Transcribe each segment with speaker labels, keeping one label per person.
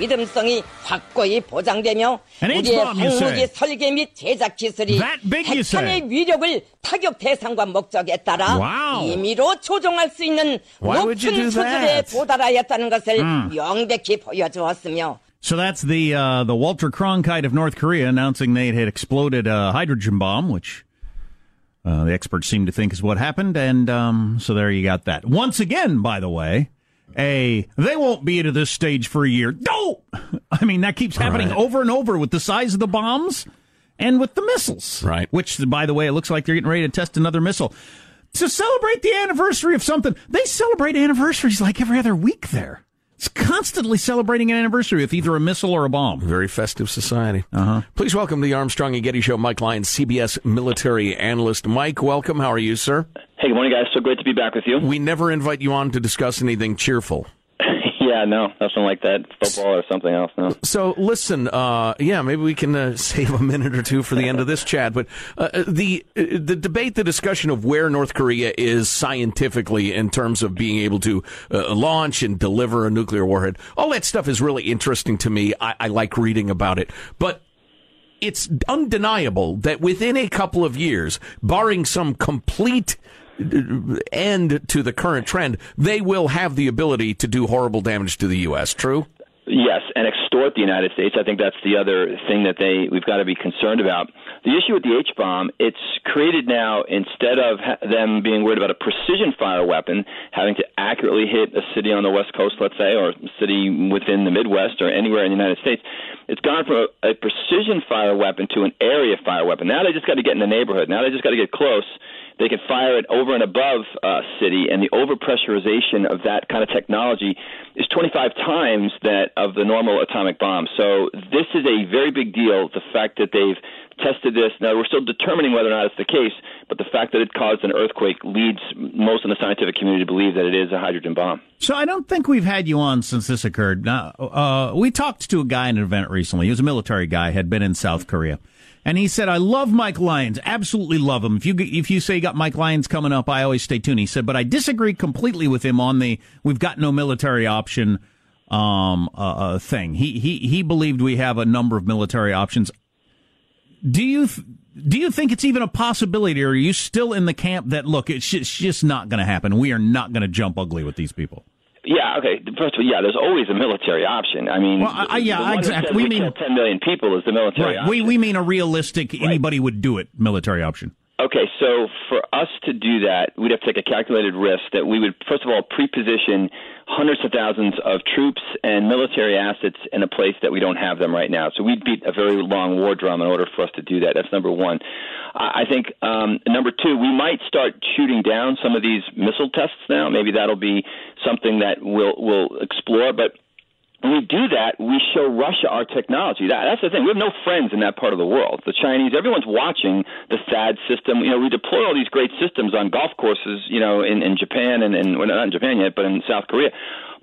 Speaker 1: 믿음성이 확고히 보장되며 우리의 항무기? 설계 및 제작 기술이? 핵탄의 위력을 타격 대상과 목적에 따라
Speaker 2: Wow.
Speaker 1: 임의로 조종할 수 있는 높은 수준에? 도달하였다는 것을
Speaker 2: Mm.
Speaker 1: 명백히 보여주었으며
Speaker 2: So that's the uh, the Walter Cronkite of North Korea announcing they had exploded a hydrogen bomb, which uh, the experts seem to think is what happened. And um, so there you got that. Once again, by the way, a they won't be at this stage for a year. No, I mean that keeps happening
Speaker 3: Right.
Speaker 2: over and over with the size of the bombs and with the missiles.
Speaker 3: Right.
Speaker 2: Which, by the way, it looks like they're getting ready to test another missile. To celebrate the anniversary of something, they celebrate anniversaries like every other week there. It's constantly celebrating an anniversary with either a missile or a bomb.
Speaker 3: Very festive society.
Speaker 2: Uh-huh.
Speaker 3: Please welcome the Armstrong and Getty Show, Mike Lyons, CBS military analyst. Mike, welcome. How are you, sir?
Speaker 4: Hey, good morning, guys. So great to be back with you.
Speaker 3: We never invite you on to discuss anything cheerful.
Speaker 4: Yeah, no, nothing like that. Football or something else. No.
Speaker 3: So listen, uh, yeah, maybe we can uh, save a minute or two for the end of this chat. But uh, the uh, the debate, the discussion of where North Korea is scientifically in terms of being able to uh, launch and deliver a nuclear warhead, all that stuff is really interesting to me. I, I like reading about it, but. It's undeniable that within a couple of years, barring some complete uh, end to the current trend, they will have the ability to do horrible damage to the U.S. True?
Speaker 4: Yes, and extort the United States. I think that's the other thing that they we've got to be concerned about. The issue with the H bomb, it's created now instead of them being worried about a precision fire weapon having to accurately hit a city on the west coast, let's say, or a city within the Midwest or anywhere in the United States. It's gone from a, a precision fire weapon to an area fire weapon. Now they just got to get in the neighborhood. Now they just got to get close. They can fire it over and above a city, and the overpressurization of that kind of technology is 25 times that of the normal atomic bomb. So this is a very big deal. The fact that they've tested this. Now, we're still determining whether or not it's the case, but the fact that it caused an earthquake leads most in the scientific community to believe that it is a hydrogen bomb.
Speaker 2: So I don't think we've had you on since this occurred. Now, uh, we talked to a guy in an event recently. He was a military guy, had been in South Korea. And he said, "I love Mike Lyons, absolutely love him. If you if you say you got Mike Lyons coming up, I always stay tuned." He said, "But I disagree completely with him on the we've got no military option um, uh, uh, thing. He he he believed we have a number of military options. Do you th- do you think it's even a possibility, or are you still in the camp that look, it's just, it's just not going to happen? We are not going to jump ugly with these people.
Speaker 4: Yeah, okay. First of all, yeah, there's always a military option. I mean,
Speaker 2: well, I, yeah, exactly.
Speaker 4: We, we mean 10 million people is the military
Speaker 2: right.
Speaker 4: option.
Speaker 2: We we mean a realistic right. anybody would do it military option.
Speaker 4: Okay, so for us to do that, we'd have to take a calculated risk that we would, first of all, preposition hundreds of thousands of troops and military assets in a place that we don't have them right now. So we'd beat a very long war drum in order for us to do that. That's number one. I think um, number two, we might start shooting down some of these missile tests now. Maybe that'll be something that we'll we'll explore, but we do that, we show Russia our technology. That, that's the thing. We have no friends in that part of the world. The Chinese, everyone's watching the THAAD system. You know, we deploy all these great systems on golf courses, you know, in, in Japan and, and well, not in Japan yet, but in South Korea.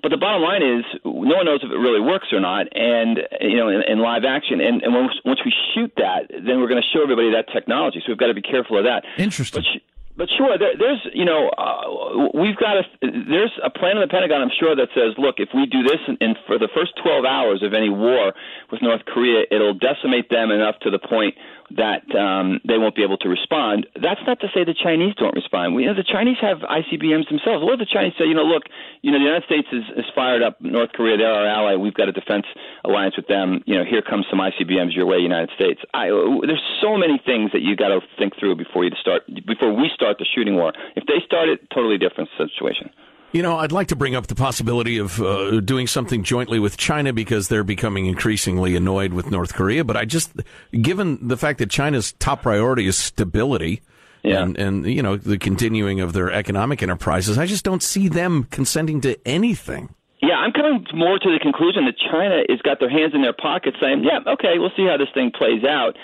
Speaker 4: But the bottom line is, no one knows if it really works or not, and you know, in, in live action. And, and when, once we shoot that, then we're going to show everybody that technology. So we've got to be careful of that.
Speaker 2: Interesting.
Speaker 4: But, but sure, there, there's you know uh, we've got a there's a plan in the Pentagon, I'm sure, that says, look, if we do this, and for the first 12 hours of any war with North Korea, it'll decimate them enough to the point that um, they won't be able to respond. That's not to say the Chinese don't respond. We, you know, the Chinese have ICBMs themselves. What if the Chinese say, you know, look, you know, the United States is, is fired up North Korea. They're our ally. We've got a defense alliance with them. You know, here comes some ICBMs your way, United States. I, there's so many things that you got to think through before you start before we start the shooting war. If they start it, totally different situation.
Speaker 3: You know, I'd like to bring up the possibility of uh, doing something jointly with China because they're becoming increasingly annoyed with North Korea. But I just, given the fact that China's top priority is stability, yeah. and, and you know the continuing of their economic enterprises, I just don't see them consenting to anything.
Speaker 4: Yeah, I'm coming more to the conclusion that China has got their hands in their pockets, saying, "Yeah, okay, we'll see how this thing plays out."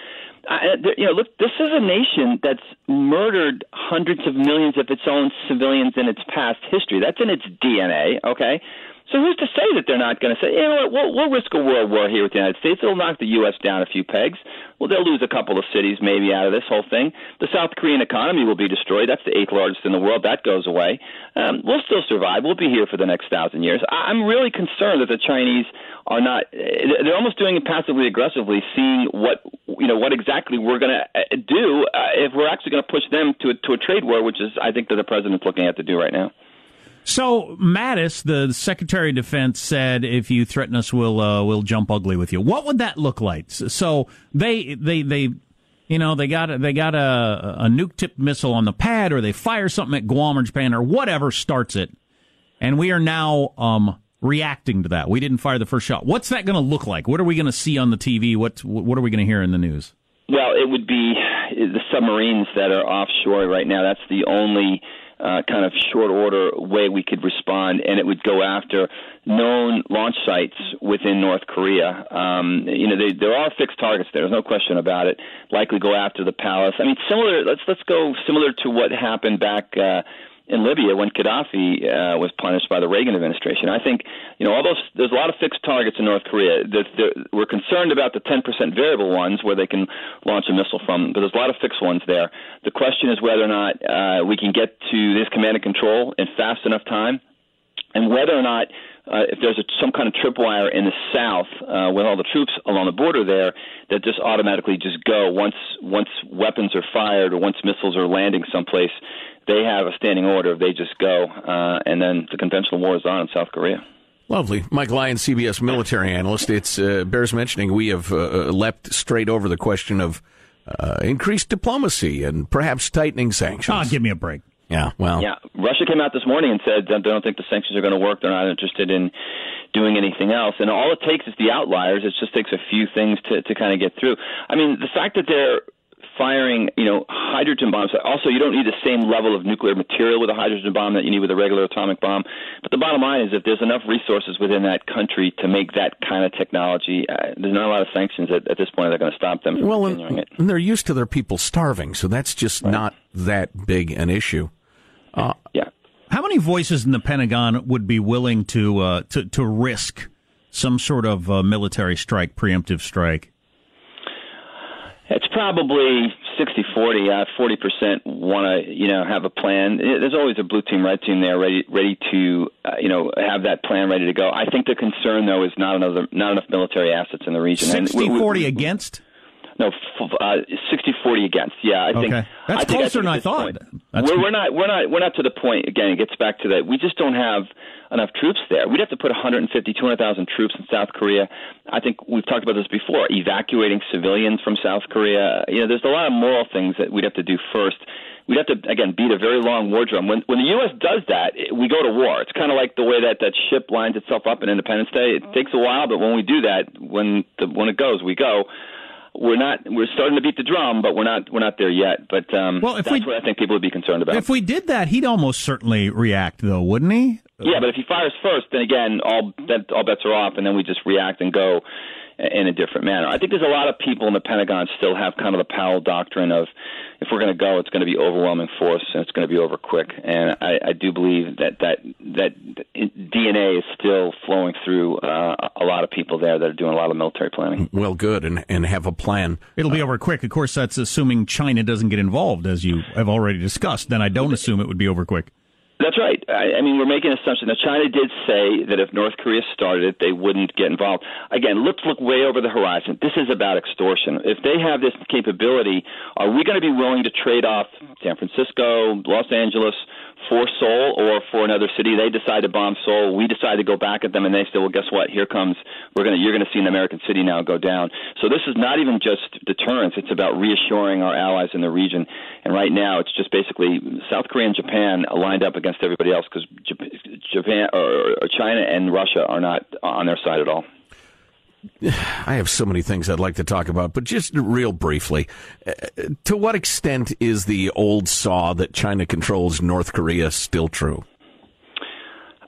Speaker 4: I, uh, you know, look, this is a nation that's murdered hundreds of millions of its own civilians in its past history. That's in its DNA, okay? So who's to say that they're not going to say, you know what, we'll, we'll risk a world war here with the United States. It'll knock the U.S. down a few pegs. Well, they'll lose a couple of cities maybe out of this whole thing. The South Korean economy will be destroyed. That's the eighth largest in the world. That goes away. Um, we'll still survive. We'll be here for the next thousand years. I, I'm really concerned that the Chinese are not. They're almost doing it passively aggressively, seeing what you know what exactly we're going to uh, do uh, if we're actually going to push them to a, to a trade war, which is I think that the president's looking at to do right now.
Speaker 2: So Mattis, the Secretary of Defense, said, "If you threaten us, we'll uh, we'll jump ugly with you." What would that look like? So they they they, you know, they got they got a, a nuke tipped missile on the pad, or they fire something at Guam or Japan, or whatever starts it, and we are now um, reacting to that. We didn't fire the first shot. What's that going to look like? What are we going to see on the TV? What what are we going to hear in the news?
Speaker 4: Well, it would be the submarines that are offshore right now. That's the only uh, kind of short order way we could respond, and it would go after known launch sites within North Korea. Um, you know, they, there are fixed targets there. There's no question about it. Likely go after the palace. I mean, similar. Let's let's go similar to what happened back. Uh, in Libya when Gaddafi uh, was punished by the Reagan administration. I think you know all those. There's a lot of fixed targets in North Korea. There's, there, we're concerned about the 10% variable ones where they can launch a missile from, but there's a lot of fixed ones there. The question is whether or not uh, we can get to this command and control in fast enough time, and whether or not uh, if there's a, some kind of tripwire in the south uh, with all the troops along the border there that just automatically just go once once weapons are fired or once missiles are landing someplace they have a standing order. They just go, uh, and then the conventional war is on in South Korea.
Speaker 3: Lovely. Mike Lyon, CBS military analyst. It uh, bears mentioning we have uh, uh, leapt straight over the question of uh, increased diplomacy and perhaps tightening sanctions.
Speaker 2: Oh, give me a break.
Speaker 3: Yeah, well.
Speaker 4: Yeah, Russia came out this morning and said they don't think the sanctions are going to work. They're not interested in doing anything else. And all it takes is the outliers. It just takes a few things to, to kind of get through. I mean, the fact that they're firing, you know, hydrogen bombs. Also, you don't need the same level of nuclear material with a hydrogen bomb that you need with a regular atomic bomb. But the bottom line is, if there's enough resources within that country to make that kind of technology, uh, there's not a lot of sanctions at, at this point that are going to stop them from
Speaker 3: Well, and,
Speaker 4: it.
Speaker 3: and they're used to their people starving, so that's just not that big an issue.
Speaker 4: Yeah.
Speaker 2: How many voices in the Pentagon would be willing to uh, to to risk some sort of uh, military strike, preemptive strike?
Speaker 4: It's probably 60 40. Uh, 40% want to, you know, have a plan. Eh, There's always a blue team, red team there ready, ready to, uh, you know, have that plan ready to go. I think the concern, though, is not, another, not enough military assets in the region. And
Speaker 2: 60
Speaker 4: we- we-
Speaker 2: 40 against?
Speaker 4: No, uh, 60-40 against. Yeah, I think
Speaker 2: That's
Speaker 4: I think
Speaker 2: closer than I thought.
Speaker 4: point-
Speaker 2: That's
Speaker 4: we're, we're not. We're not. We're not to the point. Again, it gets back to that. We just don't have enough troops there. We'd have to put 150, 200,000 troops in South Korea. I think we've talked about this before. Evacuating civilians from South Korea. You know, there's a lot of moral things that we'd have to do first. We'd have to again beat a very long war drum. When when the U.S. does that, it- we go to war. It's kind of like the way that that ship lines itself up in Independence Day. It takes a while, but when we do that, when the when it goes, we go we're not we're starting to beat the drum, but we're not we're not there yet. But um,
Speaker 2: Well, if
Speaker 4: that's
Speaker 2: we-
Speaker 4: what I think people would be concerned about.
Speaker 2: If we did that, he'd almost certainly react, though, wouldn't he?
Speaker 4: yeah, but if he fires first, then again, all that all bets are off, and then we just react and go in a different manner. I think there's a lot of people in the Pentagon still have kind of the Powell doctrine of if we're going to go, it's going to be overwhelming force and it's going to be over quick. And I, I do believe that that that DNA is still flowing through uh, a lot of people there that are doing a lot of military planning.
Speaker 3: Well, good, and, and have a plan.
Speaker 2: It'll be over quick. Of course, that's assuming China doesn't get involved, as you have already discussed. Then I don't assume it would be over quick.
Speaker 4: That's right. I, I mean, we're making an assumption. Now, China did say that if North Korea started it, they wouldn't get involved. Again, let's look way over the horizon. This is about extortion. If they have this capability, are we going to be willing to trade off San Francisco, Los Angeles, for Seoul or for another city? They decide to bomb Seoul. We decide to go back at them, and they say, "Well, guess what? Here comes we're to you're going to see an American city now go down." So this is not even just deterrence; it's about reassuring our allies in the region. And right now, it's just basically South Korea and Japan lined up against everybody else because Japan or China and Russia are not on their side at all.
Speaker 3: I have so many things I'd like to talk about, but just real briefly, uh, to what extent is the old saw that China controls North Korea still true?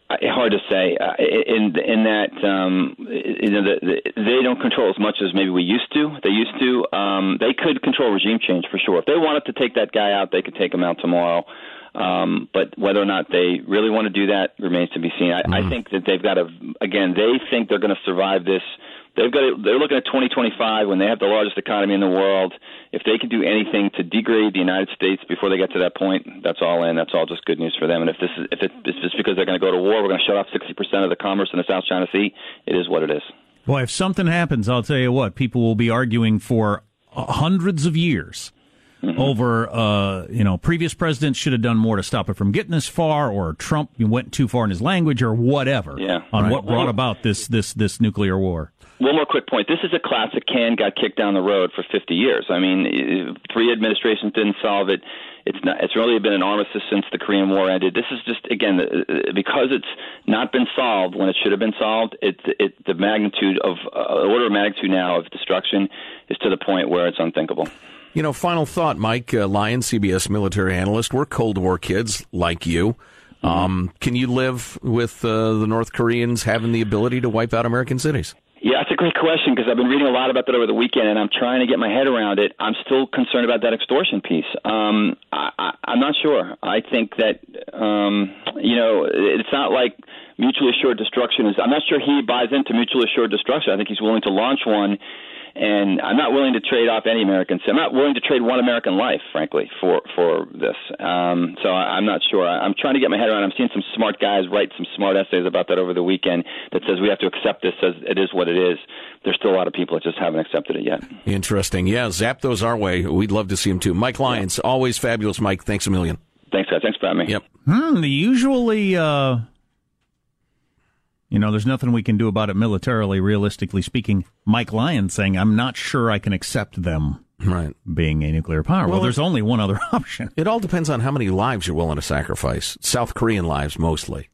Speaker 4: Uh, hard to say. Uh, in in that um, you know, the, the, they don't control as much as maybe we used to. They used to. Um, they could control regime change for sure. If they wanted to take that guy out, they could take him out tomorrow. Um, but whether or not they really want to do that remains to be seen. I, I think that they've got to. Again, they think they're going to survive this. They've got. To, they're looking at 2025 when they have the largest economy in the world. If they can do anything to degrade the United States before they get to that point, that's all in. That's all just good news for them. And if this is if it, it's just because they're going to go to war, we're going to shut off 60% of the commerce in the South China Sea. It is what it is.
Speaker 2: Well, if something happens, I'll tell you what, people will be arguing for hundreds of years over, uh, you know, previous presidents should have done more to stop it from getting this far, or Trump went too far in his language, or whatever,
Speaker 4: Yeah.
Speaker 2: on
Speaker 4: Right.
Speaker 2: what brought about this this this nuclear war.
Speaker 4: One more quick point. This is a classic can got kicked down the road for 50 years. I mean, three administrations didn't solve it. It's not. It's really been an armistice since the Korean War ended. This is just again eh, because it's not been solved when it should have been solved. It, it the magnitude of uh, order of magnitude now of destruction is to the point where it's unthinkable.
Speaker 3: You know, final thought, Mike uh, Lyon, CBS military analyst. We're Cold War kids like you. Um, can you live with uh, the North Koreans having the ability to wipe out American cities?
Speaker 4: Yeah, it's a great question because I've been reading a lot about that over the weekend, and I'm trying to get my head around it. I'm still concerned about that extortion piece. Um, I, I, I'm not sure. I think that um, you know it's not like mutually assured destruction is. I'm not sure he buys into mutually assured destruction. I think he's willing to launch one. And I'm not willing to trade off any American. I'm not willing to trade one American life, frankly, for for this. Um, so I, I'm not sure. I, I'm trying to get my head around. I'm seeing some smart guys write some smart essays about that over the weekend. That says we have to accept this as it is what it is. There's still a lot of people that just haven't accepted it yet.
Speaker 3: Interesting. Yeah, zap those our way. We'd love to see them too. Mike Lyons, always fabulous, Mike. Thanks a million.
Speaker 4: Thanks, guys. Thanks for having me.
Speaker 3: Yep.
Speaker 2: Hmm, the usually, uh, you know, there's nothing we can do about it militarily, realistically speaking. Mike Lyon saying, I'm not sure I can accept them
Speaker 3: Right.
Speaker 2: being a nuclear power. Well,
Speaker 3: Well,
Speaker 2: there's only one other option.
Speaker 3: It all depends on how many lives you're willing to sacrifice. South Korean lives mostly.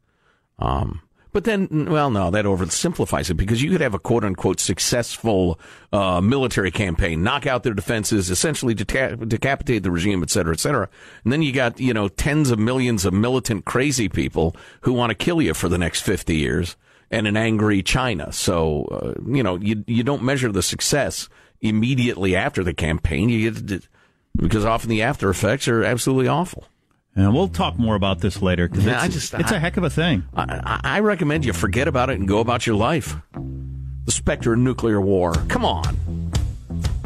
Speaker 3: Um, But then, well, no, that oversimplifies it because you could have a quote unquote successful uh, military campaign, knock out their defenses, essentially deca- decapitate the regime, et cetera, et cetera. And then you got, you know, tens of millions of militant crazy people who want to kill you for the next 50 years and an angry China. So, uh, you know, you, you don't measure the success immediately after the campaign. You get, because often the after effects are absolutely awful.
Speaker 2: And we'll talk more about this later because
Speaker 3: Yeah,
Speaker 2: it's,
Speaker 3: just-
Speaker 2: it's a
Speaker 3: I-
Speaker 2: heck of a thing.
Speaker 3: I, I I recommend you forget about it and go about your life. The specter of nuclear war. Come on.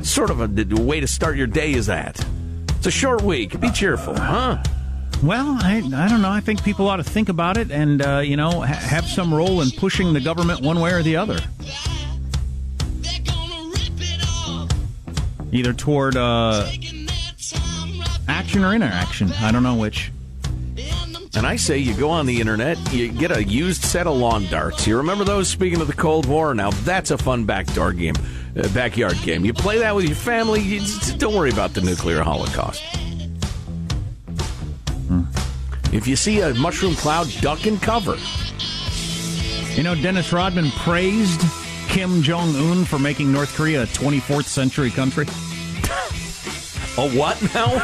Speaker 3: Sort of a way to start your day is that. It's a short week. Be cheerful, huh?
Speaker 2: Well, I, I don't know. I think people ought to think about it and, uh, you know, ha- have some role in pushing the government one way or the other. Either toward uh, action or interaction. I don't know which.
Speaker 3: And I say you go on the internet, you get a used set of lawn darts. You remember those? Speaking of the Cold War, now that's a fun backdoor game, uh, backyard game. You play that with your family. You just don't worry about the nuclear holocaust. If you see a mushroom cloud, duck and cover.
Speaker 2: You know, Dennis Rodman praised Kim Jong Un for making North Korea a 24th century country.
Speaker 3: A what now?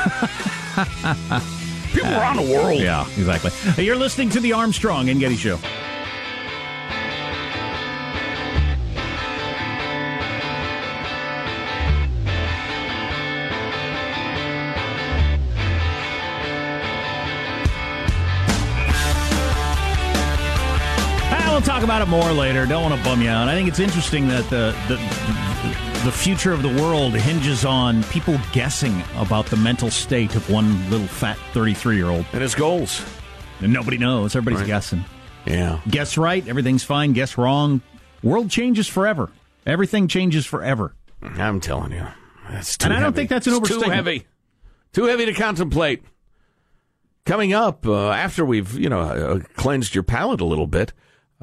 Speaker 3: People around the world.
Speaker 2: Yeah, exactly. You're listening to the Armstrong and Getty Show. Talk about it more later. Don't want to bum you out. I think it's interesting that the, the the future of the world hinges on people guessing about the mental state of one little fat 33 year old.
Speaker 3: And his goals.
Speaker 2: And nobody knows. Everybody's
Speaker 3: Right.
Speaker 2: guessing.
Speaker 3: Yeah.
Speaker 2: Guess right, everything's fine. Guess wrong. World changes forever. Everything changes forever.
Speaker 3: I'm telling you. That's too
Speaker 2: And I don't
Speaker 3: heavy.
Speaker 2: think that's an
Speaker 3: It's Too heavy. Too heavy to contemplate. Coming up, uh, after we've, you know, uh, cleansed your palate a little bit,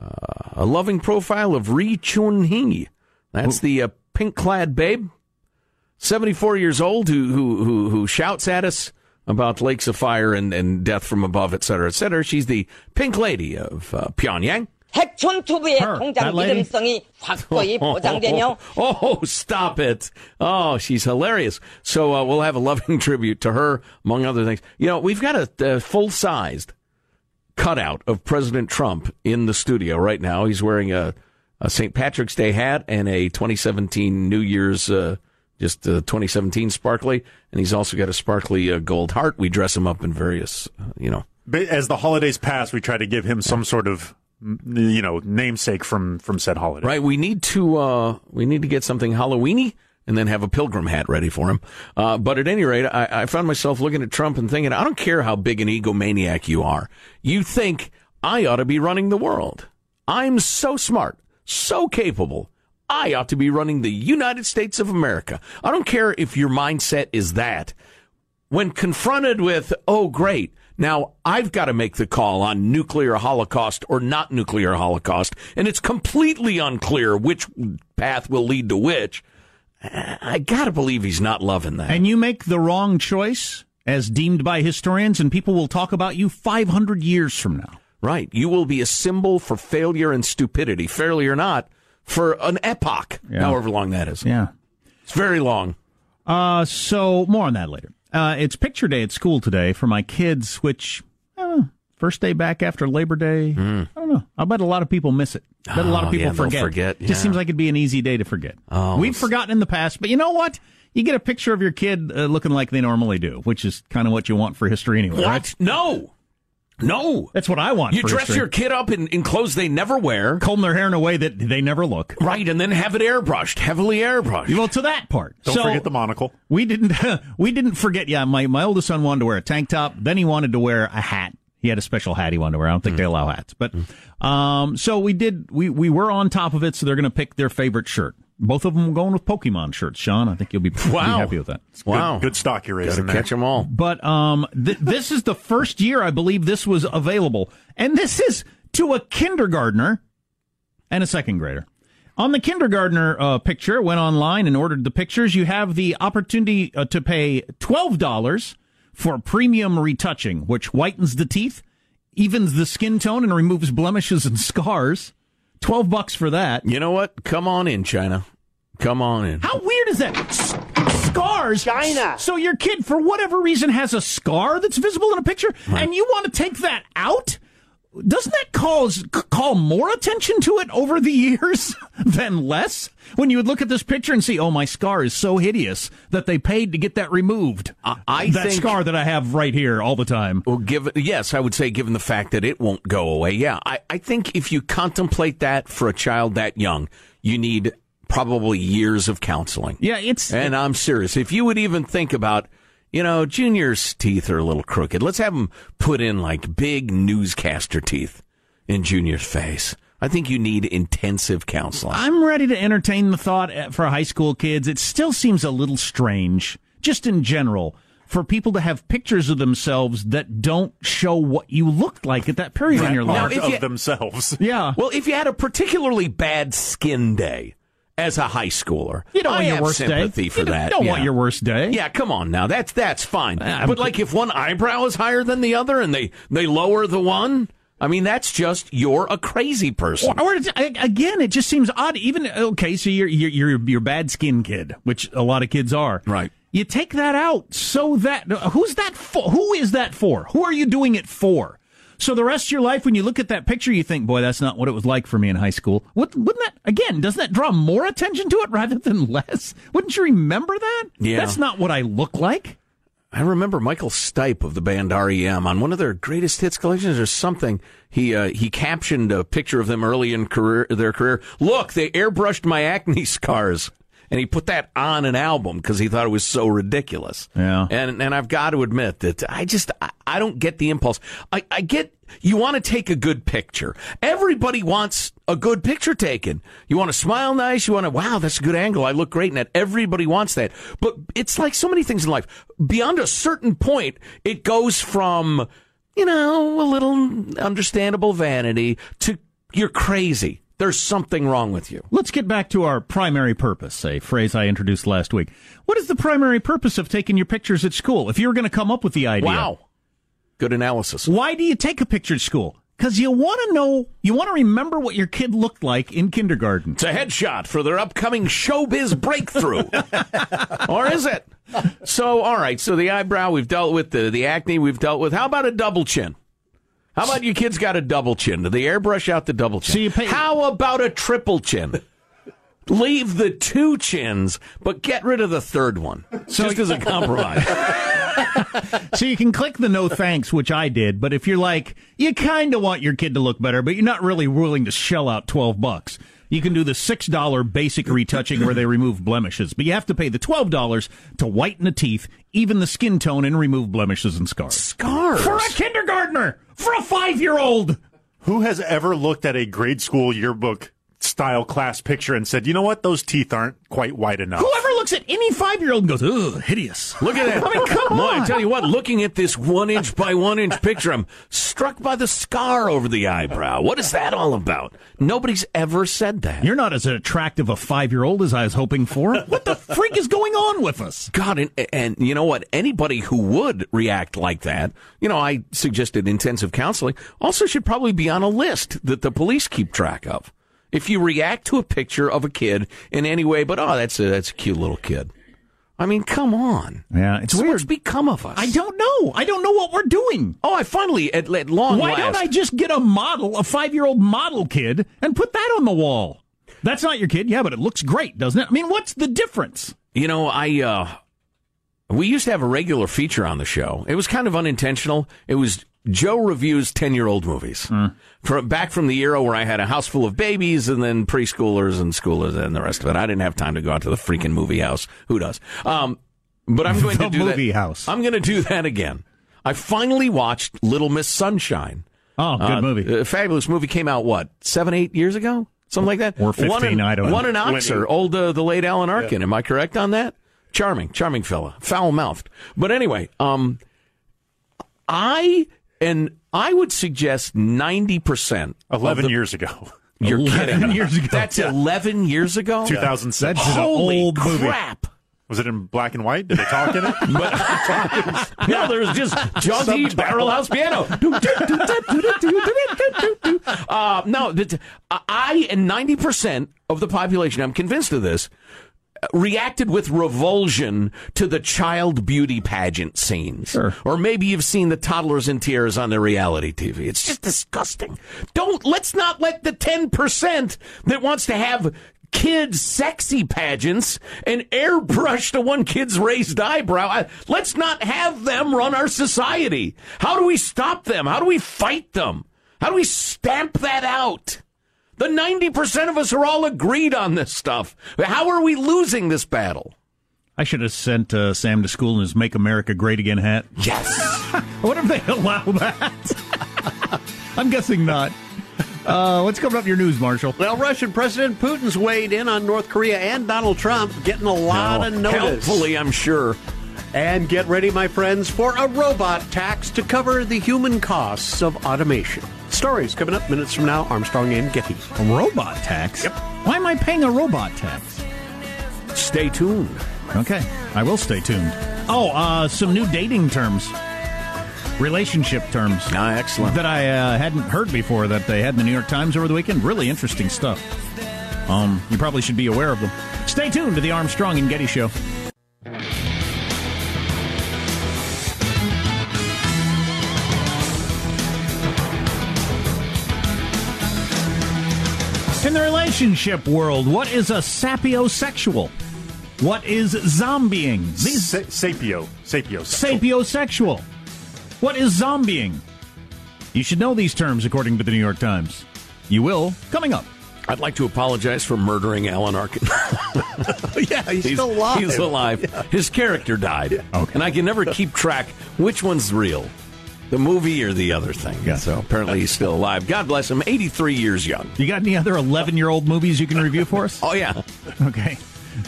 Speaker 3: uh, a loving profile of Ri Chun Hee. That's the uh, pink clad babe, 74 years old, who, who, who, who shouts at us about lakes of fire and, and death from above, et cetera, et cetera. She's the pink lady of uh, Pyongyang.
Speaker 1: 핵촌 투부의
Speaker 2: Her,
Speaker 1: 통장
Speaker 2: that lady?
Speaker 1: 믿음성이 확고히 보장되며
Speaker 3: Oh, stop it. Oh, she's hilarious. So uh, we'll have a loving tribute to her, among other things. You know, we've got a, a full sized cutout of President Trump in the studio right now. He's wearing a, a St. Patrick's Day hat and a 2017 New Year's, uh, just uh, 2017 sparkly. And he's also got a sparkly uh, gold heart. We dress him up in various, uh, you know.
Speaker 5: As the holidays pass, we try to give him some sort of, you know, namesake from from said holiday.
Speaker 3: Right. We need to uh, we need to get something Halloweeny and then have a pilgrim hat ready for him. Uh, but at any rate, I, I found myself looking at Trump and thinking, I don't care how big an egomaniac you are. You think I ought to be running the world. I'm so smart, so capable. I ought to be running the United States of America. I don't care if your mindset is that. When confronted with, oh, great, now I've got to make the call on nuclear holocaust or not nuclear holocaust, and it's completely unclear which path will lead to which. I got to believe he's not loving that.
Speaker 2: And you make the wrong choice, as deemed by historians, and people will talk about you 500 years from now.
Speaker 3: Right. You will be a symbol for failure and stupidity, fairly or not, for an epoch,
Speaker 2: Yeah.
Speaker 3: however long that is.
Speaker 2: Yeah.
Speaker 3: It's very long.
Speaker 2: Uh, so more on that later. Uh, it's picture day at school today for my kids, which first day back after Labor Day. I don't know. I bet a lot of people miss it. I bet a lot
Speaker 3: Hmm. Oh,
Speaker 2: of people
Speaker 3: yeah, they'll
Speaker 2: forget.
Speaker 3: forget,
Speaker 2: Just seems like it'd be an easy day to forget.
Speaker 3: Oh,
Speaker 2: We've
Speaker 3: it's-
Speaker 2: forgotten in the past, but you know what? You get a picture of your kid uh, looking like they normally do, which is kind of what you want for history anyway.
Speaker 3: What?
Speaker 2: Right?
Speaker 3: No. No.
Speaker 2: That's what I want.
Speaker 3: You
Speaker 2: for
Speaker 3: dress
Speaker 2: history.
Speaker 3: your kid up in, in clothes they never wear.
Speaker 2: comb their hair in a way that they never look.
Speaker 3: Right, and then have it airbrushed, heavily airbrushed.
Speaker 2: Well, to that part.
Speaker 5: Don't
Speaker 2: so,
Speaker 5: forget the monocle.
Speaker 2: We didn't. we didn't forget. Yeah, my my oldest son wanted to wear a tank top. Then he wanted to wear a hat. He had a special hat he wanted to wear. I don't think they allow hats, but um, so we did. We we were on top of it. So they're going to pick their favorite shirt. Both of them were going with Pokemon shirts. Sean, I think you'll be, be
Speaker 3: Wow.
Speaker 2: happy with that.
Speaker 3: wow.
Speaker 5: Good, good stock you're
Speaker 3: Got
Speaker 5: raising
Speaker 3: to catch them all.
Speaker 2: But um, th- this is the first year I believe this was available, and this is to a kindergartner and a second grader. On the kindergartner uh, picture, went online and ordered the pictures. You have the opportunity uh, to pay twelve dollars for premium retouching, which whitens the teeth, evens the skin tone and removes blemishes and scars. 12 bucks for that.
Speaker 3: You know what? Come on in, China. Come on in.
Speaker 2: How weird is that? S- scars. China. So your kid, for whatever reason, has a scar that's visible in a picture, and you want to take that out? Doesn't that cause call more attention to it over the years than less? When you would look at this picture and see, oh, my scar is so hideous that they paid to get that removed.
Speaker 3: I- I
Speaker 2: that
Speaker 3: think-
Speaker 2: scar that I have right here all the time.
Speaker 3: Well, given yes, I would say given the fact that it won't go away. Yeah, I, I think if you contemplate that for a child that young, you need probably years of counseling.
Speaker 2: Yeah, it's
Speaker 3: And I'm serious. If you would even think about, you know, Junior's teeth are a little crooked. Let's have him put in like big newscaster teeth in Junior's face. I think you need intensive counseling.
Speaker 2: I'm ready to entertain the thought uh, for high school kids. It still seems a little strange, just in general, for people to have pictures of themselves that don't show what you looked like at that period in your
Speaker 3: Now,
Speaker 2: life.
Speaker 3: if
Speaker 5: of
Speaker 3: you-
Speaker 5: themselves.
Speaker 2: yeah.
Speaker 3: Well, if you had a particularly bad skin day as a high schooler,
Speaker 2: You don't
Speaker 3: I
Speaker 2: want your
Speaker 3: have
Speaker 2: worst day.
Speaker 3: sympathy for
Speaker 2: you don't-
Speaker 3: that.
Speaker 2: Don't
Speaker 3: yeah.
Speaker 2: want your worst day.
Speaker 3: Yeah, come on now. That's that's fine.
Speaker 2: Uh,
Speaker 3: but like if one eyebrow is higher than the other and they they lower the one, I mean that's just you're a crazy person.
Speaker 2: Or, or again, it just seems odd. Even okay, so you're you're you're, you're bad skin kid, which a lot of kids are.
Speaker 3: Right.
Speaker 2: You take that out so that who's that for? Who is that for? Who are you doing it for? So the rest of your life, when you look at that picture, you think, "Boy, that's not what it was like for me in high school." What, wouldn't that again? Doesn't that draw more attention to it rather than less? Wouldn't you remember that?
Speaker 3: Yeah.
Speaker 2: that's not what I look like.
Speaker 3: I remember Michael Stipe of the band REM on one of their greatest hits collections or something. He uh, he captioned a picture of them early in career their career. Look, they airbrushed my acne scars. And he put that on an album because he thought it was so ridiculous.
Speaker 2: Yeah.
Speaker 3: And and I've got to admit that I just I, I don't get the impulse. I, I get you want to take a good picture. Everybody wants a good picture taken. You want to smile nice. You want to wow, that's a good angle. I look great in that. Everybody wants that. But it's like so many things in life. Beyond a certain point, it goes from you know a little understandable vanity to you're crazy. There's something wrong with you.
Speaker 2: Let's get back to our primary purpose, a phrase I introduced last week. What is the primary purpose of taking your pictures at school? If you were going to come up with the idea,
Speaker 3: Wow. Good analysis.
Speaker 2: why do you take a picture at school? Because you want to know, you want to remember what your kid looked like in kindergarten.
Speaker 3: It's a headshot for their upcoming showbiz breakthrough. or is it? So, all right. So the eyebrow we've dealt with, the, the acne we've dealt with. How about a double chin? How about you kids got a double chin? Do they airbrush out the double chin?
Speaker 2: So you pay-
Speaker 3: How about a triple chin? Leave the two chins, but get rid of the third one, just as a compromise.
Speaker 2: So you can click the no thanks, which I did, but if you're like, you kind of want your kid to look better, but you're not really willing to shell out 12 bucks, you can do the $6 basic retouching where they remove blemishes, but you have to pay the $12 to whiten the teeth, even the skin tone, and remove blemishes and scars.
Speaker 3: Scars.
Speaker 2: For a kindergartner! For a five year old!
Speaker 5: Who has ever looked at a grade school yearbook style class picture and said, you know what, those teeth aren't quite white enough?
Speaker 2: Whoever looks at any five year old and goes, ugh, hideous.
Speaker 3: Look at that.
Speaker 2: I mean, come on.
Speaker 3: I tell you what, looking at this one inch by one inch picture, I'm struck by the scar over the eyebrow. What is that all about? Nobody's ever said that.
Speaker 2: You're not as attractive a five year old as I was hoping for. What the freak is going on with us?
Speaker 3: God, and, and you know what? Anybody who would react like that, you know, I suggested intensive counseling, also should probably be on a list that the police keep track of. If you react to a picture of a kid in any way, but oh, that's a that's a cute little kid. I mean, come on.
Speaker 2: Yeah, it's
Speaker 3: So
Speaker 2: weird.
Speaker 3: what's become of us?
Speaker 2: I don't know. I don't know what we're doing.
Speaker 3: Oh, I finally at, at long
Speaker 2: Why
Speaker 3: last.
Speaker 2: don't I just get a model, a five year old model kid, and put that on the wall? That's not your kid, yeah, but it looks great, doesn't it? I mean, what's the difference?
Speaker 3: You know, I uh we used to have a regular feature on the show. It was kind of unintentional. It was Joe reviews 10-year-old movies. From back from the era where I had a house full of babies and then preschoolers and schoolers and the rest of it. I didn't have time to go out to the freaking movie house. Who does? Um but I'm going
Speaker 2: The
Speaker 3: to do
Speaker 2: movie
Speaker 3: that.
Speaker 2: house.
Speaker 3: I'm going to do that again. I finally watched Little Miss Sunshine.
Speaker 2: Oh, good
Speaker 3: Uh,
Speaker 2: movie.
Speaker 3: A fabulous movie came out what seven, eight years ago, something like that,
Speaker 2: Or 15,
Speaker 3: One in,
Speaker 2: I don't know.
Speaker 3: One in
Speaker 5: Oscar,
Speaker 3: old uh, the late Alan Arkin. Am I correct on that? Charming, charming fella, foul mouthed. But anyway, um, I and I would suggest ninety percent.
Speaker 5: 11 years ago.
Speaker 3: You're
Speaker 2: 11
Speaker 3: kidding.
Speaker 2: years ago.
Speaker 3: That's eleven years ago.
Speaker 5: 2007.
Speaker 2: That's an
Speaker 3: Holy
Speaker 2: old movie.
Speaker 3: crap!
Speaker 5: Was it in black and white? Did they talk in it?
Speaker 3: But no, there's just jaunty
Speaker 5: Subtitle.
Speaker 3: barrel house piano. uh, no, I and ninety percent of the population, I'm convinced of this, reacted with revulsion to the child beauty pageant scenes.
Speaker 2: Sure.
Speaker 3: Or maybe you've seen the toddlers in tears on the reality TV. It's just disgusting. Don't let's not let the ten percent that wants to have kids sexy pageants and airbrush to one kid's raised eyebrow. I- Let's not have them run our society. How do we stop them? How do we fight them? How do we stamp that out? The 90% of us are all agreed on this stuff. How are we losing this battle?
Speaker 2: I should have sent uh, Sam to school in his "Make America Great Again" hat.
Speaker 3: Yes.
Speaker 2: I wonder if they allow that. I'm guessing not. Uh, what's coming up in your news, Marshall?
Speaker 6: Well, Russian President Putin's weighed in on North Korea and Donald Trump, getting a lot of notice.
Speaker 3: Helpfully, I'm sure.
Speaker 6: And get ready, my friends, for a robot tax to cover the human costs of automation. Stories coming up minutes from now. Armstrong and Getty.
Speaker 2: A robot tax? Yep. Why am I paying a robot tax?
Speaker 3: Stay tuned.
Speaker 2: Okay, I will stay tuned. Oh, uh, some new dating terms, relationship terms.
Speaker 3: Ah, excellent.
Speaker 2: That I uh, hadn't heard before that they had in the New York Times over the weekend. Really interesting stuff. Um, you probably should be aware of them. Stay tuned to the Armstrong and Getty Show. Relationship world, what is a sapiosexual? What is zombieing? These
Speaker 5: Sa- sapio. Sapio.
Speaker 2: sapiosexual. What is zombieing? You should know these terms according to the New York Times. You will coming up.
Speaker 3: I'd like to apologize for murdering Alan Arkin.
Speaker 6: yeah, he's, still alive.
Speaker 3: He's alive. His character died.
Speaker 2: Okay.
Speaker 3: And I can never keep track which one's real The movie or the other thing.
Speaker 2: Yeah.
Speaker 3: So apparently he's still alive. God bless him. 83 years young.
Speaker 2: You got any other 11 year old movies you can review for us?
Speaker 3: Oh, yeah.
Speaker 2: Okay.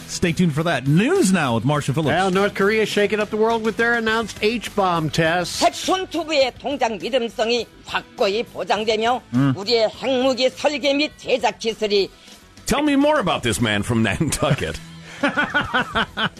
Speaker 2: Stay tuned for that. News now with Marsha Phillips.
Speaker 6: Well, North Korea shaking up the world with their announced H-bomb tests.
Speaker 1: 핵촌 투부의 통장 믿음성이 확고히 보장되며 우리의 핵무기 설계 및 제작 기술이
Speaker 3: Tell me more about this man from Nantucket.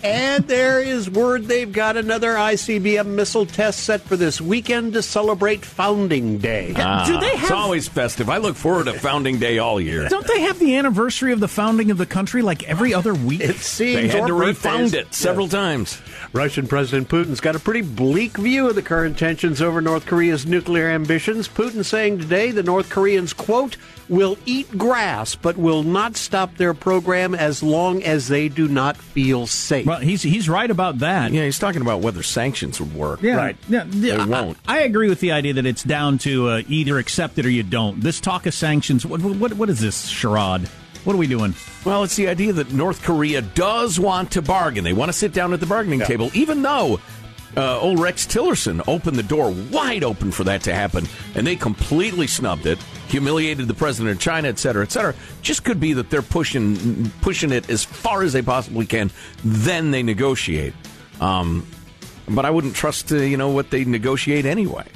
Speaker 6: And there is word they've got another ICBM missile test set for this weekend to celebrate Founding Day.
Speaker 3: Ah,
Speaker 2: Do they
Speaker 3: It's always festive. I look forward to Founding Day all year.
Speaker 2: Don't they have the anniversary of the founding of the country like every other week?
Speaker 6: It seems
Speaker 3: They had to refound it several
Speaker 6: Yes.
Speaker 3: times.
Speaker 6: Russian President Putin's got a pretty bleak view of the current tensions over North Korea's nuclear ambitions. Putin saying today the North Koreans, quote, will eat grass but will not stop their program as long as they do not feel safe.
Speaker 2: well, he's he's right about that.
Speaker 3: Yeah, he's talking about whether sanctions would work.
Speaker 2: Yeah,
Speaker 6: Right.
Speaker 2: Yeah, yeah,
Speaker 3: They
Speaker 2: I-
Speaker 3: won't.
Speaker 2: I, agree with the idea that it's down to uh, either accept it or you don't. This talk of sanctions, what what, what is this charade? What are we doing?
Speaker 3: Well, it's the idea that North Korea does want to bargain. They want to sit down at the bargaining table, even though uh, old Rex Tillerson opened the door wide open for that to happen, and they completely snubbed it, humiliated the president of China, et cetera, et cetera. Just could be that they're pushing pushing it as far as they possibly can. Then they negotiate. Um, but I wouldn't trust uh, you know what they negotiate anyway.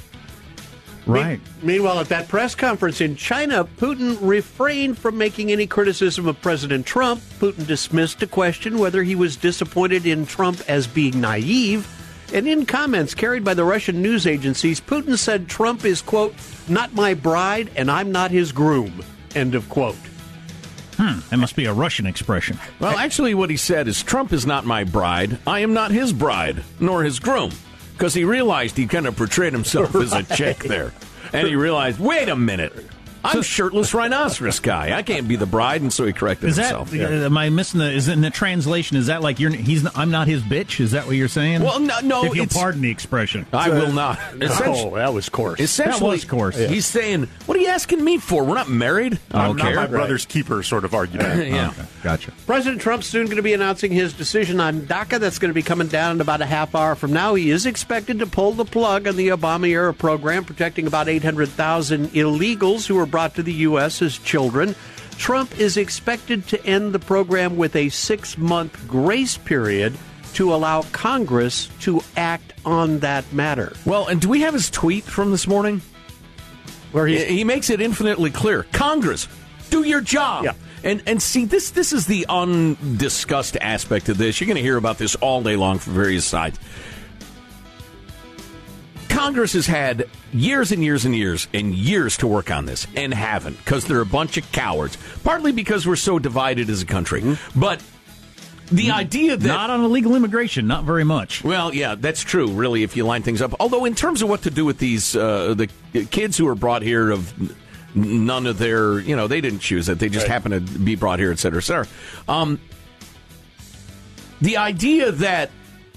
Speaker 2: Right.
Speaker 6: Meanwhile, at that press conference in China, Putin refrained from making any criticism of President Trump. Putin dismissed a question whether he was disappointed in Trump as being naive. And in comments carried by the Russian news agencies, Putin said Trump is, quote, not my bride and I'm not his groom, end of quote.
Speaker 2: Hmm, that must be a Russian expression.
Speaker 3: Well, actually, what he said is Trump is not my bride. I am not his bride, nor his groom. Because he realized he kind of portrayed himself as a chick there. And he realized, wait a minute. I'm shirtless rhinoceros guy. I can't be the bride, and so he corrected
Speaker 2: Is that?
Speaker 3: himself.
Speaker 2: uh, Am I missing the? Is in the translation? Is that like you're? He's. I'm not his bitch. Is that what you're saying?
Speaker 3: Well, no, no,
Speaker 2: If you'll pardon the expression.
Speaker 3: I will not.
Speaker 6: Oh, that was coarse.
Speaker 3: Essentially,
Speaker 2: That was coarse.
Speaker 3: He's saying, "What are you asking me for? We're not married." I
Speaker 5: I'm
Speaker 3: don't
Speaker 5: not
Speaker 3: care.
Speaker 5: my brother's keeper sort of argument.
Speaker 3: yeah.
Speaker 2: Okay, gotcha.
Speaker 6: President Trump's soon going to be announcing his decision on DACA. That's going to be coming down in about a half hour from now. He is expected to pull the plug on the Obama era program protecting about 800,000 illegals who were brought to the U.S. as children. Trump is expected to end the program with a six month grace period to allow Congress to act on that matter.
Speaker 3: Well, and do we have his tweet from this morning?
Speaker 6: Where
Speaker 3: He, he makes it infinitely clear. Congress, do your job.
Speaker 6: Yeah.
Speaker 3: And and see this this is the undiscussed aspect of this. You're going to hear about this all day long from various sides. Congress has had years and years and years and years to work on this and haven't because they're a bunch of cowards. Partly because we're so divided as a country,
Speaker 2: Mm-hmm.
Speaker 3: but the idea that
Speaker 2: Not on illegal immigration, not very much.
Speaker 3: well, yeah, that's true. Really, if you line things up. Although, in terms of what to do with these uh, the kids who are brought here of none of their, you know, they didn't choose it; they just happen to be brought here, et cetera, et cetera. Um, the idea that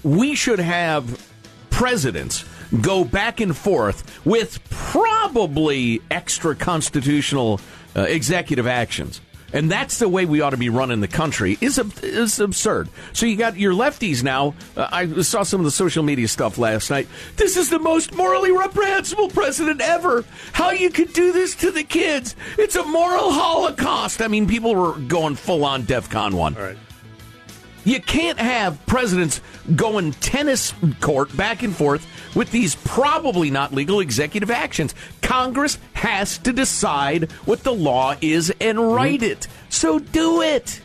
Speaker 3: we should have presidents go back and forth with probably extra constitutional uh, executive actions. And that's the way we ought to be running the country is is absurd. So you got your lefties now. Uh, I saw some of the social media stuff last night. This is the most morally reprehensible president ever. How you could do this to the kids? It's a moral holocaust. I mean, people were going full on DEFCON one.
Speaker 5: All right.
Speaker 3: You can't have presidents going tennis court back and forth with these probably not legal executive actions. Congress has to decide what the law is and write it. So do it.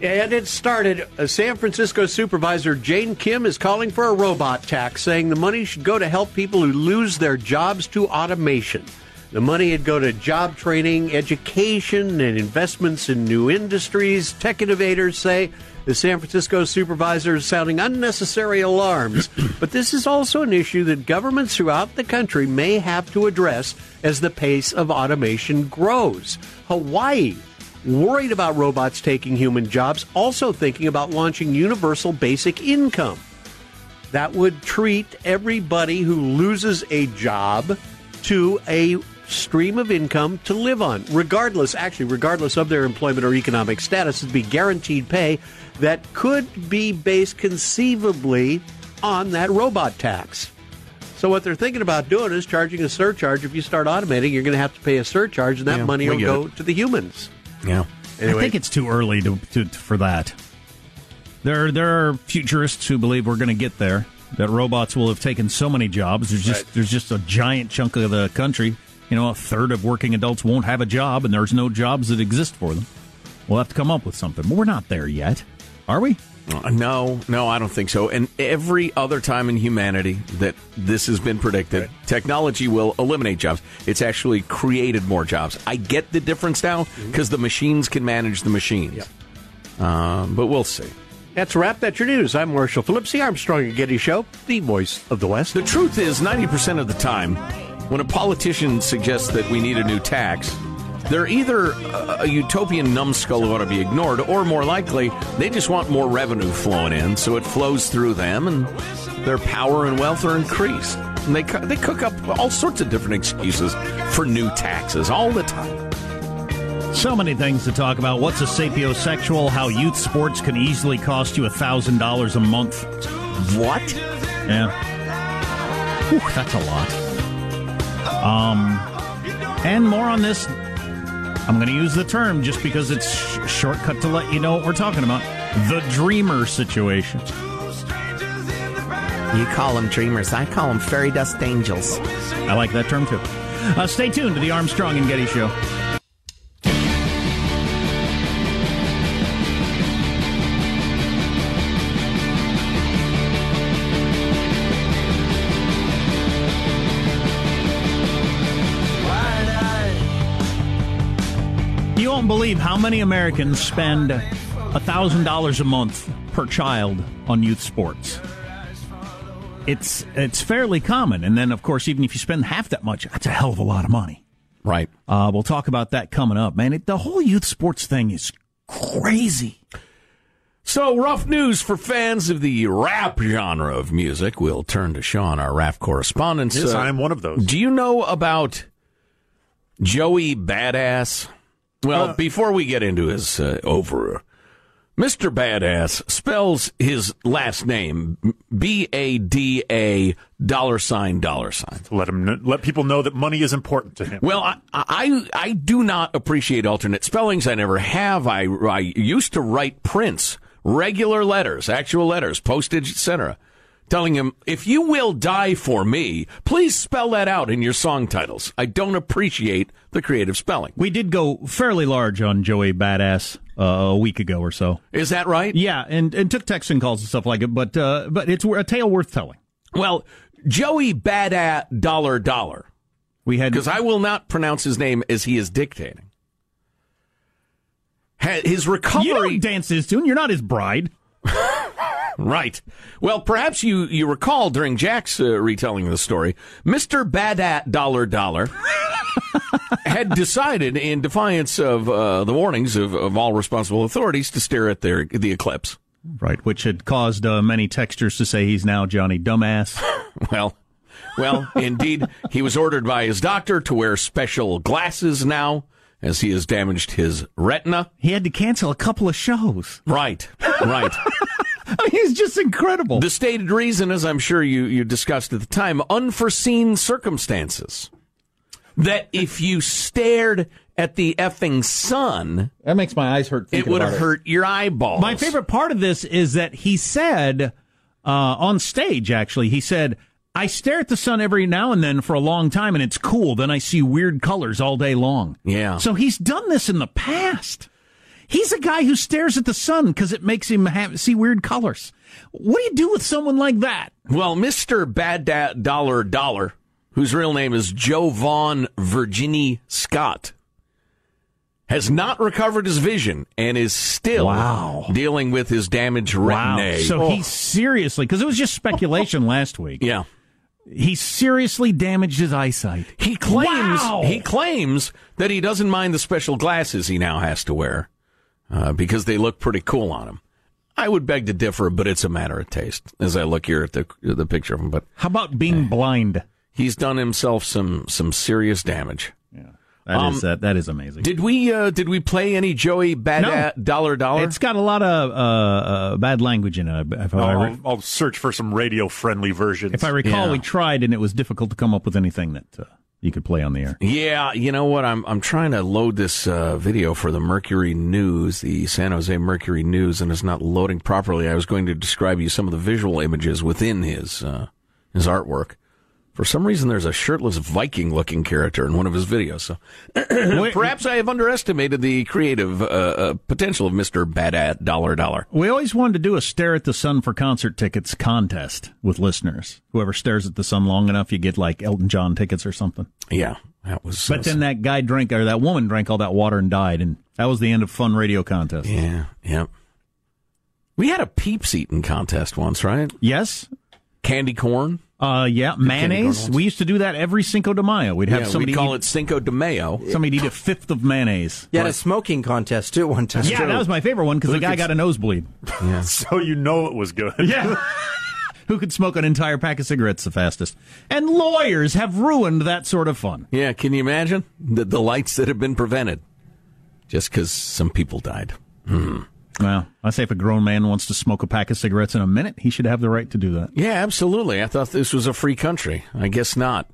Speaker 6: And it started. Uh, San Francisco supervisor Jane Kim is calling for a robot tax, saying the money should go to help people who lose their jobs to automation. The money would go to job training, education, and investments in new industries. Tech innovators say the San Francisco supervisor is sounding unnecessary alarms. but this is also an issue that governments throughout the country may have to address as the pace of automation grows. Hawaii worried about robots taking human jobs, also thinking about launching universal basic income. That would treat everybody who loses a job to a stream of income to live on, regardless, actually, regardless of their employment or economic status, it'd be guaranteed pay that could be based conceivably on that robot tax. So what they're thinking about doing is charging a surcharge. If you start automating, you're going to have to pay a surcharge, and that
Speaker 3: Yeah,
Speaker 6: money will go
Speaker 3: it.
Speaker 6: to the humans.
Speaker 3: Yeah. Anyway.
Speaker 2: I think it's too early to, to for that. There, there are futurists who believe we're going to get there. That robots will have taken so many jobs. There's just there's just a giant chunk of the country. You know, a third of working adults won't have a job, and there's no jobs that exist for them. We'll have to come up with something. But we're not there yet, are we?
Speaker 3: Uh, No, no, I don't think so. And every other time in humanity that this has been predicted, technology will eliminate jobs. It's actually created more jobs. I get the difference now because the machines can manage the machines. Um, but we'll see.
Speaker 6: That's a wrap. That's your news. I'm Marshall Phillips, the Armstrong and Getty Show, the voice of the West.
Speaker 3: The truth is, 90% of the time, when a politician suggests that we need a new tax, they're either a, a utopian numbskull who ought to be ignored, or more likely, they just want more revenue flowing in, so it flows through them, and their power and wealth are increased. And they, they cook up all sorts of different excuses for new taxes all the time.
Speaker 2: So many things to talk about. What's a sapiosexual? How youth sports can easily cost you thousand dollars a month.
Speaker 3: What?
Speaker 2: Yeah. Whew, that's a lot. Um, and more on this. I'm going to use the term just because it's sh- shortcut to let you know what we're talking about. The dreamer situation.
Speaker 7: You call them dreamers. I call them fairy dust angels.
Speaker 2: I like that term too. Uh, stay tuned to the Armstrong and Getty Show. Believe how many Americans spend $1,000 a month per child on youth sports. It's it's fairly common, and then of course, even if you spend half that much, that's a hell of a lot of money.
Speaker 3: Right.
Speaker 2: Uh, we'll talk about that coming up, man. It, the whole youth sports thing is crazy.
Speaker 3: So, rough news for fans of the rap genre of music. We'll turn to Sean, our rap correspondent.
Speaker 5: Yes,
Speaker 3: Uh,
Speaker 5: I am one of those.
Speaker 3: Do you know about Joey Badass? Well,
Speaker 5: Uh,
Speaker 3: before we get into his uh, over, Mr. Badass spells his last name B A D A dollar sign dollar sign.
Speaker 5: Let him let people know that money is important to him.
Speaker 3: Well, I, I I do not appreciate alternate spellings. I never have. I I used to write Prince regular letters, actual letters, postage, etc. telling him, if you will die for me, please spell that out in your song titles. I don't appreciate the creative spelling.
Speaker 2: We did go fairly large on Joey Badass uh, a week ago or so.
Speaker 3: Is that right?
Speaker 2: Yeah, and, and took texting calls and stuff like it, but uh, but it's a tale worth telling.
Speaker 3: Well, Joey Badass Dollar Dollar.
Speaker 2: We had
Speaker 3: because I will not pronounce his name as he is dictating. His recovery.
Speaker 2: You don't dance his tune. You're not his bride.
Speaker 3: Right. Well, perhaps you, you recall during Jack's uh, retelling of the story, Mr. Badat Dollar Dollar had decided, in defiance of uh, the warnings of, of all responsible authorities, to stare at their the eclipse.
Speaker 2: Right, which had caused uh, many textures to say he's now Johnny Dumbass.
Speaker 3: Well, well, indeed, he was ordered by his doctor to wear special glasses now, as he has damaged his retina.
Speaker 2: He had to cancel a couple of shows.
Speaker 3: Right, right.
Speaker 2: I mean, he's just incredible.
Speaker 3: The stated reason, as I'm sure you, you discussed at the time, unforeseen circumstances. That if you stared at the effing sun,
Speaker 2: that makes my eyes hurt.
Speaker 3: it would have hurt your eyeballs.
Speaker 2: My favorite part of this is that he said uh, on stage, actually, he said, I stare at the sun every now and then for a long time and it's cool. Then I see weird colors all day long.
Speaker 3: Yeah.
Speaker 2: So he's done this in the past. He's a guy who stares at the sun because it makes him have, see weird colors. What do you do with someone like that?
Speaker 3: Well, Mr. Bad da- Dollar Dollar, whose real name is Jo-Vaughn Virginie Scott, has not recovered his vision and is still
Speaker 2: Wow.
Speaker 3: dealing with his damaged retina.
Speaker 2: So
Speaker 3: Oh.
Speaker 2: he seriously, because it was just speculation last week.
Speaker 3: yeah.
Speaker 2: He seriously damaged his eyesight.
Speaker 3: He claims
Speaker 2: Wow.
Speaker 3: he claims that he doesn't mind the special glasses he now has to wear uh, because they look pretty cool on him. I would beg to differ, but it's a matter of taste. As I look here at the the picture of him, but
Speaker 2: How about being blind?
Speaker 3: he's done himself some some serious damage. Yeah.
Speaker 2: That is
Speaker 3: Um,
Speaker 2: uh, that is amazing.
Speaker 3: Did we uh, did we play any Joey Bad
Speaker 2: No.
Speaker 3: Dollar Dollar?
Speaker 2: It's got a lot of uh, uh, bad language in it. If I,
Speaker 5: I'll,
Speaker 2: re-
Speaker 5: I'll search for some radio friendly versions.
Speaker 2: if I recall,
Speaker 3: Yeah.
Speaker 2: we tried and it was difficult to come up with anything that uh, you could play on the air.
Speaker 3: Yeah, you know what? I'm I'm trying to load this uh, video for the Mercury News, the San Jose Mercury News, and it's not loading properly. I was going to describe you some of the visual images within his uh, his artwork. For some reason, there's a shirtless Viking-looking character in one of his videos. So perhaps I have underestimated the creative uh, uh, potential of Mister Bad Dollar Dollar.
Speaker 2: We always wanted to do a stare at the sun for concert tickets contest with listeners. Whoever stares at the sun long enough, you get like Elton John tickets or something.
Speaker 3: Yeah, that was.
Speaker 2: But then that guy drank or that woman drank all that water and died, and that was the end of fun radio contest.
Speaker 3: yeah, yeah. We had a peeps eating contest once, right?
Speaker 2: Yes.
Speaker 3: Candy corn.
Speaker 2: Uh, yeah, mayonnaise. We used to do that every Cinco de Mayo. We'd have
Speaker 3: yeah,
Speaker 2: somebody
Speaker 3: we call
Speaker 2: eat,
Speaker 3: it Cinco de Mayo.
Speaker 2: somebody eat a fifth of mayonnaise.
Speaker 7: Yeah, had a smoking contest too one time.
Speaker 2: Yeah, that was my favorite one because the guy got a nosebleed. Yeah.
Speaker 5: so you know it was good.
Speaker 2: Yeah. Who could smoke an entire pack of cigarettes the fastest? And lawyers have ruined that sort of fun.
Speaker 3: Yeah, can you imagine the delights that have been prevented just because some people died?
Speaker 2: Well, I say if a grown man wants to smoke a pack of cigarettes in a minute, he should have the right to do that.
Speaker 3: Yeah, absolutely. I thought this was a free country. I guess not.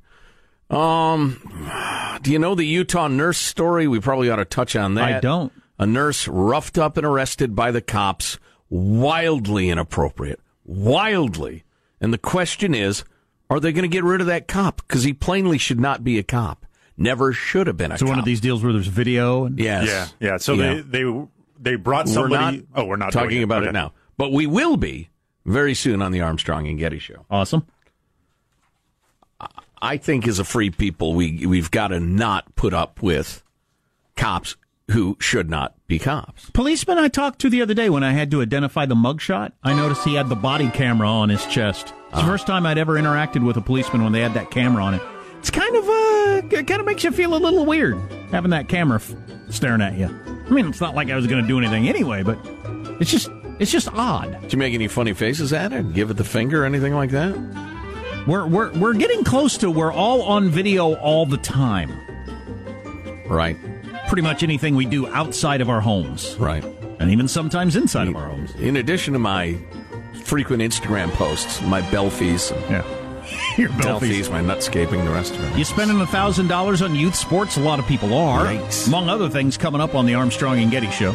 Speaker 3: Um, do you know the Utah nurse story? We probably ought to touch on that.
Speaker 2: I don't.
Speaker 3: A nurse roughed up and arrested by the cops, wildly inappropriate, wildly. And the question is, are they going to get rid of that cop? Because he plainly should not be a cop. Never should have been a cop.
Speaker 2: So
Speaker 3: cop.
Speaker 2: one of these deals where there's video. And,
Speaker 3: Yes.
Speaker 5: Yeah, yeah. So
Speaker 3: Yeah.
Speaker 5: they they they brought
Speaker 3: We're
Speaker 5: somebody.
Speaker 3: not
Speaker 5: oh, we're not
Speaker 3: talking
Speaker 5: doing
Speaker 3: about
Speaker 5: Okay.
Speaker 3: it now, but we will be very soon on the Armstrong and Getty show.
Speaker 2: Awesome.
Speaker 3: I think as a free people, we we've got to not put up with cops who should not be cops.
Speaker 2: Policeman I talked to the other day when I had to identify the mugshot, I noticed he had the body camera on his chest. It's the first time I'd ever interacted with a policeman when they had that camera on it. It's kind of uh, it kind of makes you feel a little weird having that camera f- staring at you. I mean, it's not like I was going to do anything anyway, but it's just it's just odd.
Speaker 3: Did you make any funny faces at it? Give it the finger or anything like that?
Speaker 2: We're we're we're getting close to we're all on video all the time.
Speaker 3: Right,
Speaker 2: Pretty much anything we do outside of our homes,
Speaker 3: right.
Speaker 2: and even sometimes inside of our homes.
Speaker 3: In addition to my frequent Instagram posts, my belfies,
Speaker 2: Yeah. Your
Speaker 3: belfies, my nutscaping, the rest of it.
Speaker 2: You spending a thousand dollars on youth sports? A lot of people are.
Speaker 3: Yikes.
Speaker 2: Among other things, coming up on the Armstrong and Getty show.